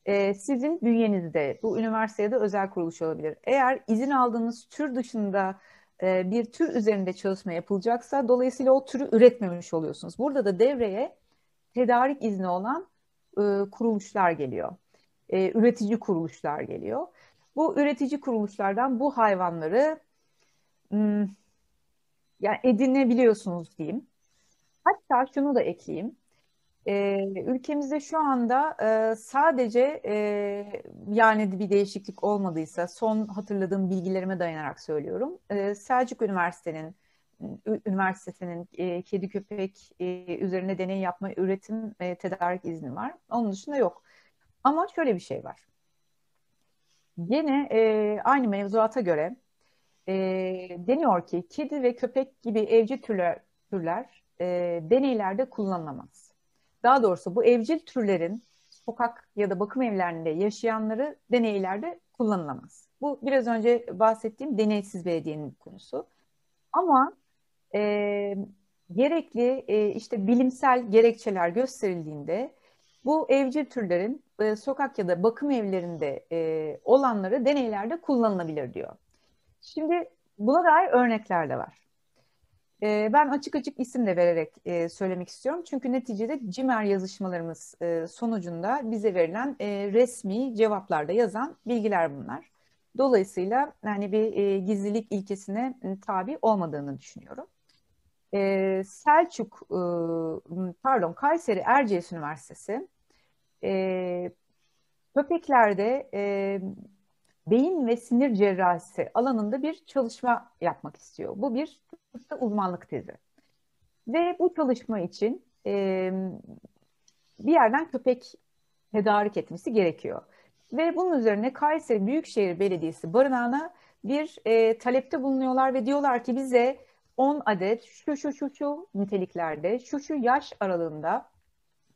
S2: e, sizin bünyenizde, bu üniversitede özel kuruluş olabilir. Eğer izin aldığınız tür dışında e, bir tür üzerinde çalışma yapılacaksa dolayısıyla o türü üretmemiş oluyorsunuz. Burada da devreye tedarik izni olan e, kuruluşlar geliyor. E, üretici kuruluşlar geliyor. Bu üretici kuruluşlardan bu hayvanları hmm, yani edinebiliyorsunuz diyeyim. Hatta şunu da ekleyeyim. E, ülkemizde şu anda e, sadece e, yani bir değişiklik olmadıysa son hatırladığım bilgilerime dayanarak söylüyorum. E, Selçuk Üniversitesi'nin üniversitesinin e, kedi köpek e, üzerine deney yapma, üretim, e, tedarik izni var. Onun dışında yok. Ama şöyle bir şey var. Yine e, aynı mevzuata göre e, deniyor ki kedi ve köpek gibi evcil türler, türler e, deneylerde kullanılamaz. Daha doğrusu bu evcil türlerin sokak ya da bakım evlerinde yaşayanları deneylerde kullanılamaz. Bu biraz önce bahsettiğim deneysiz belediyenin konusu. Ama e, gerekli e, işte bilimsel gerekçeler gösterildiğinde bu evcil türlerin e, sokak ya da bakım evlerinde e, olanları deneylerde kullanılabilir diyor. Şimdi buna dair örnekler de var. E, ben açık açık isim de vererek e, söylemek istiyorum. Çünkü neticede CİMER yazışmalarımız e, sonucunda bize verilen e, resmi cevaplarda yazan bilgiler bunlar. Dolayısıyla yani bir e, gizlilik ilkesine e, tabi olmadığını düşünüyorum. E, Selçuk, e, pardon Kayseri Erciyes Üniversitesi e, köpeklerde e, beyin ve sinir cerrahisi alanında bir çalışma yapmak istiyor. Bu bir uzmanlık tezi. Ve bu çalışma için e, bir yerden köpek tedarik etmesi gerekiyor. Ve bunun üzerine Kayseri Büyükşehir Belediyesi barınağına bir e, talepte bulunuyorlar ve diyorlar ki bize 10 adet şu şu şu şu niteliklerde, şu şu yaş aralığında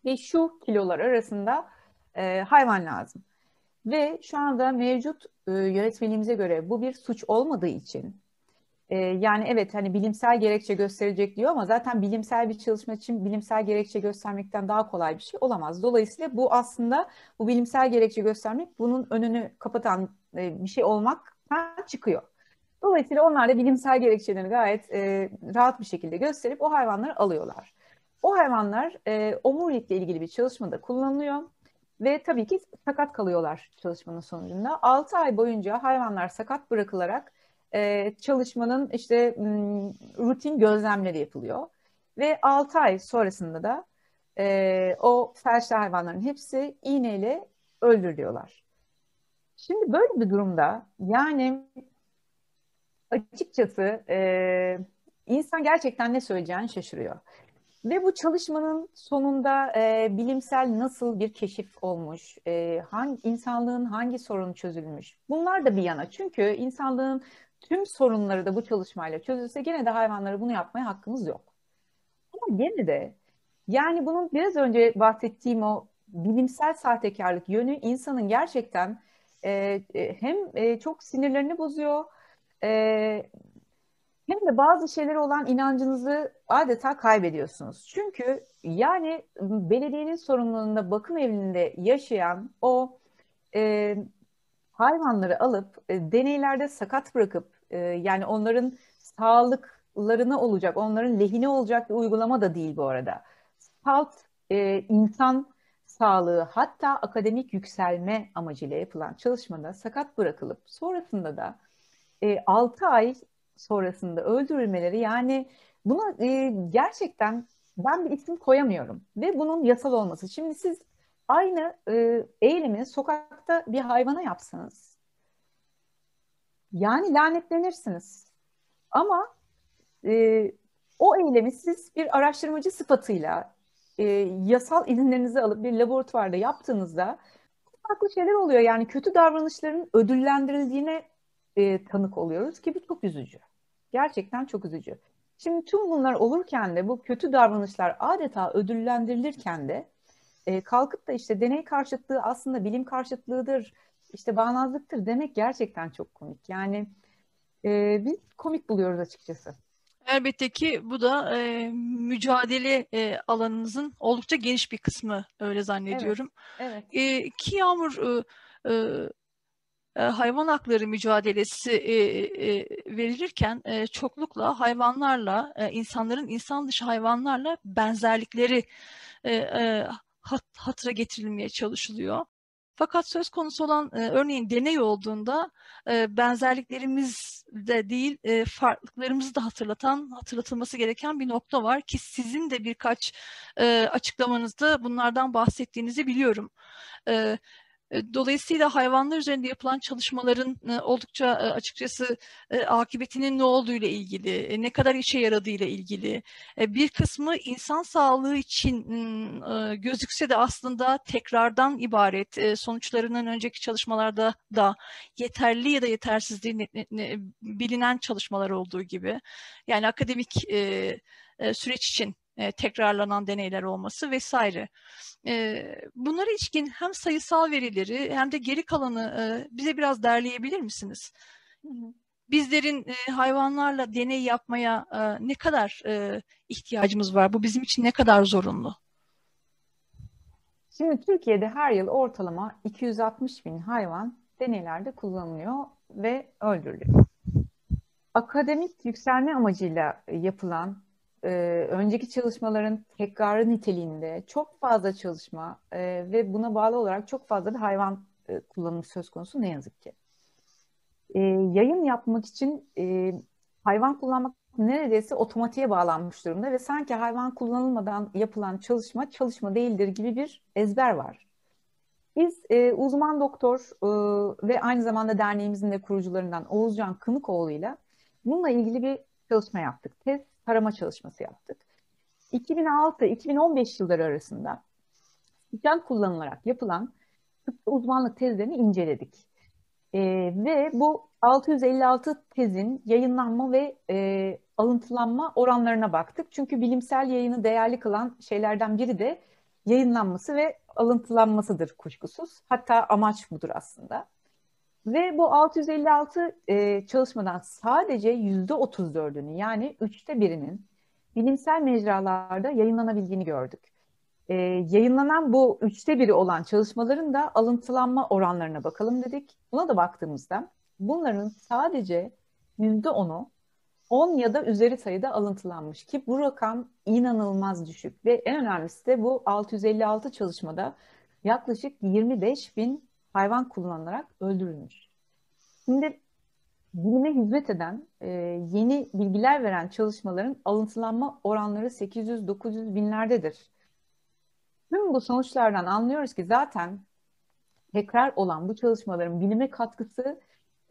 S2: ve şu kilolar arasında e, hayvan lazım. Ve şu anda mevcut e, yönetmeliğimize göre bu bir suç olmadığı için e, yani evet hani bilimsel gerekçe gösterecek diyor ama zaten bilimsel bir çalışma için bilimsel gerekçe göstermekten daha kolay bir şey olamaz. Dolayısıyla bu aslında bu bilimsel gerekçe göstermek bunun önünü kapatan e, bir şey olmaktan çıkıyor. Dolayısıyla onlar da bilimsel gerekçelerini gayet e, rahat bir şekilde gösterip o hayvanları alıyorlar. O hayvanlar e, omurilikle ilgili bir çalışmada kullanılıyor ve tabii ki sakat kalıyorlar çalışmanın sonucunda. 6 ay boyunca hayvanlar sakat bırakılarak e, çalışmanın işte rutin gözlemleri yapılıyor. Ve 6 ay sonrasında da e, o felçli hayvanların hepsi iğneyle öldürülüyorlar. Şimdi böyle bir durumda yani açıkçası e, insan gerçekten ne söyleyeceğini şaşırıyor. Ve bu çalışmanın sonunda e, bilimsel nasıl bir keşif olmuş, e, hangi insanlığın hangi sorunu çözülmüş, bunlar da bir yana. Çünkü insanlığın tüm sorunları da bu çalışmayla çözülse gene de hayvanlara bunu yapmaya hakkımız yok. Ama gene de yani bunun biraz önce bahsettiğim o bilimsel sahtekarlık yönü insanın gerçekten e, hem e, çok sinirlerini bozuyor e, hem de bazı şeylere olan inancınızı adeta kaybediyorsunuz. Çünkü yani belediyenin sorumluluğunda bakım evinde yaşayan o e, hayvanları alıp e, deneylerde sakat bırakıp e, yani onların sağlıklarına olacak, onların lehine olacak bir uygulama da değil bu arada. Salt e, insan sağlığı hatta akademik yükselme amacıyla yapılan çalışmada sakat bırakılıp sonrasında da e, 6 ay sonrasında öldürülmeleri yani buna e, gerçekten ben bir isim koyamıyorum ve bunun yasal olması. Şimdi siz aynı e, eylemi sokakta bir hayvana yapsanız yani lanetlenirsiniz. Ama e, o eylemi siz bir araştırmacı sıfatıyla e, yasal izinlerinizi alıp bir laboratuvarda yaptığınızda farklı şeyler oluyor. Yani kötü davranışların ödüllendirildiğine e, tanık oluyoruz ki bu çok üzücü. Gerçekten çok üzücü. Şimdi tüm bunlar olurken de bu kötü davranışlar adeta ödüllendirilirken de e, kalkıp da işte deney karşıtlığı aslında bilim karşıtlığıdır, işte bağnazlıktır demek gerçekten çok komik. Yani e, biz komik buluyoruz açıkçası.
S1: Elbette ki bu da e, mücadele e, alanınızın oldukça geniş bir kısmı öyle zannediyorum.
S2: Evet. evet.
S1: E, ki Yağmur e, e, hayvan hakları mücadelesi e, e, verilirken e, çoklukla hayvanlarla, e, insanların insan dışı hayvanlarla benzerlikleri e, e, hat, hatıra getirilmeye çalışılıyor. Fakat söz konusu olan e, örneğin deney olduğunda e, benzerliklerimiz de değil e, farklılıklarımızı da hatırlatan, hatırlatılması gereken bir nokta var ki sizin de birkaç e, açıklamanızda bunlardan bahsettiğinizi biliyorum. E, e, dolayısıyla hayvanlar üzerinde yapılan çalışmaların e, oldukça e, açıkçası akıbetinin ne olduğu ile ilgili, ne kadar işe yaradığı ile ilgili, bir kısmı insan sağlığı için gözükse de aslında tekrardan ibaret, sonuçlarının önceki çalışmalarda da yeterli ya da yetersizliği bilinen çalışmalar olduğu gibi, yani akademik süreç için e, tekrarlanan deneyler olması vesaire. E, bunlara ilişkin hem sayısal verileri hem de geri kalanı e, bize biraz derleyebilir misiniz? Bizlerin e, hayvanlarla deney yapmaya e, ne kadar e, ihtiyacımız var? Bu bizim için ne kadar zorunlu?
S2: Şimdi Türkiye'de her yıl ortalama 260 bin hayvan deneylerde kullanılıyor ve öldürülüyor. Akademik yükselme amacıyla yapılan e, önceki çalışmaların tekrarı niteliğinde çok fazla çalışma e, ve buna bağlı olarak çok fazla bir hayvan e, kullanımı söz konusu ne yazık ki. E, yayın yapmak için e, hayvan kullanmak neredeyse otomatiğe bağlanmış durumda ve sanki hayvan kullanılmadan yapılan çalışma çalışma değildir gibi bir ezber var. Biz e, uzman doktor e, ve aynı zamanda derneğimizin de kurucularından Oğuzcan Kınıkoğlu ile bununla ilgili bir çalışma yaptık. Tez tarama çalışması yaptık. 2006-2015 yılları arasında sıcak kullanılarak yapılan uzmanlık tezlerini inceledik. E, ve bu 656 tezin yayınlanma ve e, alıntılanma oranlarına baktık. Çünkü bilimsel yayını değerli kılan şeylerden biri de yayınlanması ve alıntılanmasıdır kuşkusuz. Hatta amaç budur aslında. Ve bu 656 e, çalışmadan sadece %34'ünü yani üçte birinin bilimsel mecralarda yayınlanabildiğini gördük. E, yayınlanan bu üçte biri olan çalışmaların da alıntılanma oranlarına bakalım dedik. Buna da baktığımızda bunların sadece %10'u 10 ya da üzeri sayıda alıntılanmış ki bu rakam inanılmaz düşük ve en önemlisi de bu 656 çalışmada yaklaşık 25 bin hayvan kullanılarak öldürülmüş. Şimdi bilime hizmet eden, e, yeni bilgiler veren çalışmaların alıntılanma oranları 800-900 binlerdedir. Tüm bu sonuçlardan anlıyoruz ki zaten tekrar olan bu çalışmaların bilime katkısı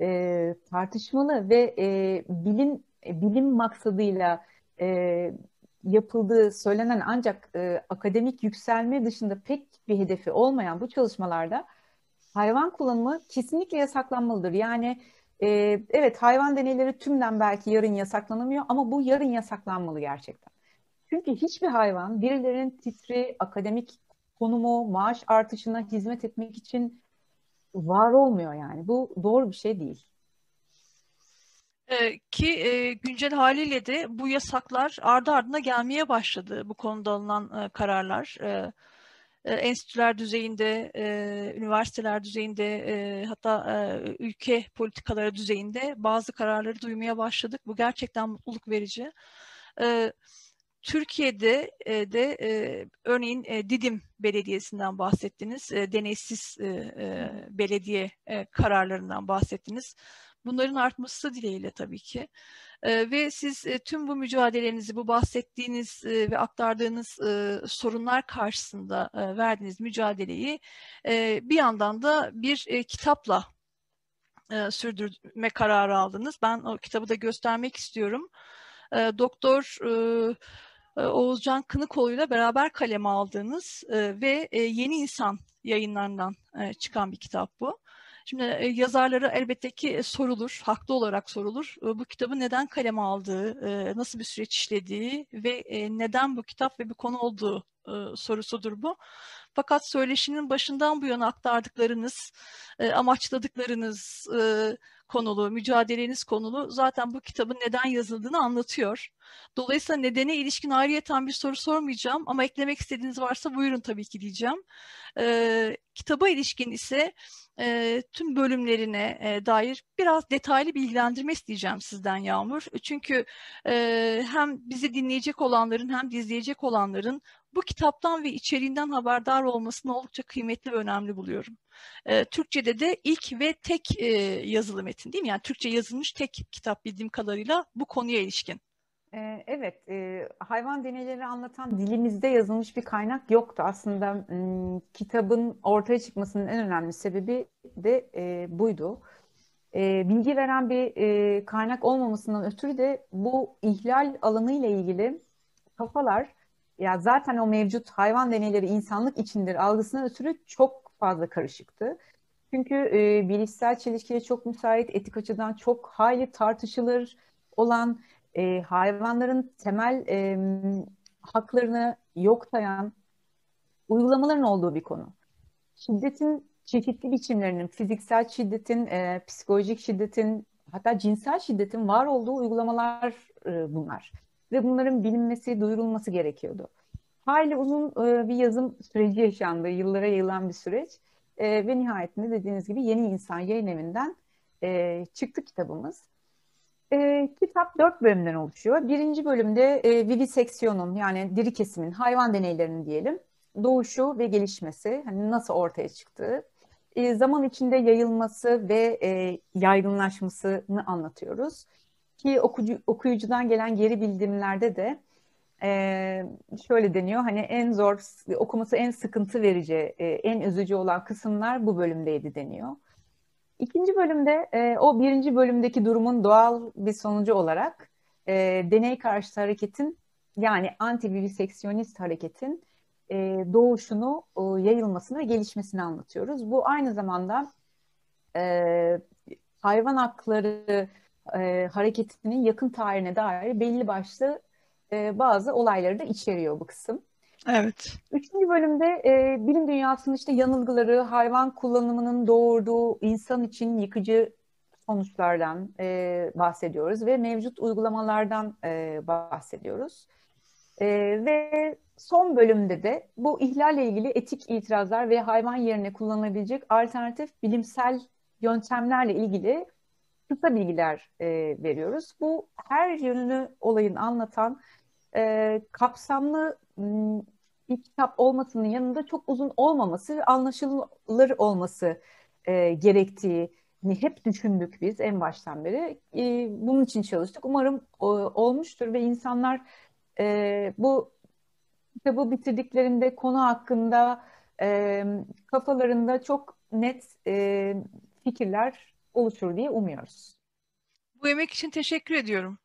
S2: e, tartışmalı ve e, bilim e, bilim maksadıyla e, yapıldığı söylenen ancak e, akademik yükselme dışında pek bir hedefi olmayan bu çalışmalarda hayvan kullanımı kesinlikle yasaklanmalıdır. Yani e, evet hayvan deneyleri tümden belki yarın yasaklanamıyor ama bu yarın yasaklanmalı gerçekten. Çünkü hiçbir hayvan birilerinin titri, akademik konumu, maaş artışına hizmet etmek için var olmuyor yani. Bu doğru bir şey değil.
S1: Ee, ki e, güncel haliyle de bu yasaklar ardı ardına gelmeye başladı bu konuda alınan e, kararlar. E, e, enstitüler düzeyinde, e, üniversiteler düzeyinde, e, hatta e, ülke politikaları düzeyinde bazı kararları duymaya başladık. Bu gerçekten mutluluk verici. E, Türkiye'de e, de e, örneğin e, Didim Belediyesi'nden bahsettiniz, e, deneysiz e, e, belediye e, kararlarından bahsettiniz. Bunların artması dileğiyle tabii ki. Ve siz tüm bu mücadelenizi, bu bahsettiğiniz ve aktardığınız sorunlar karşısında verdiğiniz mücadeleyi bir yandan da bir kitapla sürdürme kararı aldınız. Ben o kitabı da göstermek istiyorum. Doktor e, Oğuzcan Kınıkoğlu ile beraber kaleme aldığınız ve Yeni İnsan yayınlarından çıkan bir kitap bu. Şimdi e, yazarları elbette ki e, sorulur, haklı olarak sorulur. E, bu kitabı neden kaleme aldığı, nasıl bir süreç işlediği ve neden bu kitap ve bir konu olduğu sorusudur bu. Fakat söyleşinin başından bu yana aktardıklarınız, amaçladıklarınız e, konulu, mücadeleniz konulu zaten bu kitabın neden yazıldığını anlatıyor. Dolayısıyla nedene ilişkin ayrıyeten bir soru sormayacağım ama eklemek istediğiniz varsa buyurun tabii ki diyeceğim. E, kitaba ilişkin ise e, tüm bölümlerine e, dair biraz detaylı bilgilendirme isteyeceğim sizden Yağmur. Çünkü e, hem bizi dinleyecek olanların hem de izleyecek olanların bu kitaptan ve içeriğinden haberdar olmasını oldukça kıymetli ve önemli buluyorum. E, Türkçe'de de ilk ve tek e, yazılı metin değil mi? Yani Türkçe yazılmış tek kitap bildiğim kadarıyla bu konuya ilişkin.
S2: Evet, e, hayvan deneyleri anlatan dilimizde yazılmış bir kaynak yoktu. Aslında kitabın ortaya çıkmasının en önemli sebebi de e, buydu. E, bilgi veren bir kaynak olmamasından ötürü de bu ihlal alanı ile ilgili kafalar ya zaten o mevcut hayvan deneyleri insanlık içindir algısına ötürü çok fazla karışıktı. Çünkü e, bilişsel çelişkiye çok müsait, etik açıdan çok hayli tartışılır olan e, hayvanların temel e, haklarını yok sayan uygulamaların olduğu bir konu. Şiddetin çeşitli biçimlerinin, fiziksel şiddetin, e, psikolojik şiddetin, hatta cinsel şiddetin var olduğu uygulamalar e, bunlar. Ve bunların bilinmesi, duyurulması gerekiyordu. Hayli uzun e, bir yazım süreci yaşandı, yıllara yayılan bir süreç. E, ve nihayetinde dediğiniz gibi Yeni İnsan yayın evinden e, çıktı kitabımız. E, kitap dört bölümden oluşuyor. Birinci bölümde e, viviseksiyonun yani diri kesimin, hayvan deneylerinin diyelim, doğuşu ve gelişmesi, hani nasıl ortaya çıktığı, e, zaman içinde yayılması ve e, yaygınlaşmasını anlatıyoruz. Ki okucu, okuyucudan gelen geri bildirimlerde de e, şöyle deniyor, hani en zor, okuması en sıkıntı verici, e, en üzücü olan kısımlar bu bölümdeydi deniyor. İkinci bölümde e, o birinci bölümdeki durumun doğal bir sonucu olarak e, deney karşıtı hareketin yani anti-viviseksiyonist hareketin e, doğuşunu, e, yayılmasını ve gelişmesini anlatıyoruz. Bu aynı zamanda e, hayvan hakları e, hareketinin yakın tarihine dair belli başlı e, bazı olayları da içeriyor bu kısım.
S1: Evet.
S2: Üçüncü bölümde e, bilim dünyasının işte yanılgıları, hayvan kullanımının doğurduğu insan için yıkıcı sonuçlardan e, bahsediyoruz ve mevcut uygulamalardan e, bahsediyoruz. E, ve son bölümde de bu ihlalle ilgili etik itirazlar ve hayvan yerine kullanılabilecek alternatif bilimsel yöntemlerle ilgili kısa bilgiler e, veriyoruz. Bu her yönünü olayın anlatan e, kapsamlı bir kitap olmasının yanında çok uzun olmaması ve anlaşılır olması e, gerektiğini hep düşündük biz en baştan beri. E, bunun için çalıştık. Umarım o, olmuştur ve insanlar e, bu kitabı bitirdiklerinde konu hakkında e, kafalarında çok net e, fikirler oluşur diye umuyoruz.
S1: Bu emek için teşekkür ediyorum.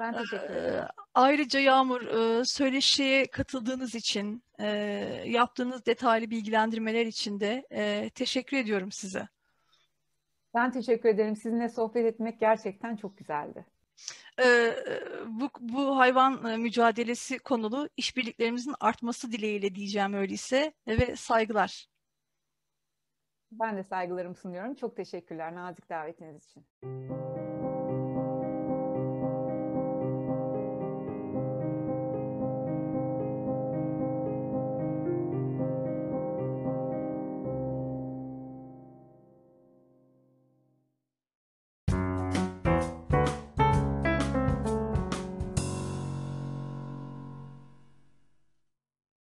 S2: Ben teşekkür ederim.
S1: Ayrıca Yağmur söyleşiye katıldığınız için, yaptığınız detaylı bilgilendirmeler için de teşekkür ediyorum size.
S2: Ben teşekkür ederim. Sizinle sohbet etmek gerçekten çok güzeldi.
S1: Bu, bu hayvan mücadelesi konulu işbirliklerimizin artması dileğiyle diyeceğim öyleyse ve saygılar.
S2: Ben de saygılarımı sunuyorum. Çok teşekkürler nazik davetiniz için.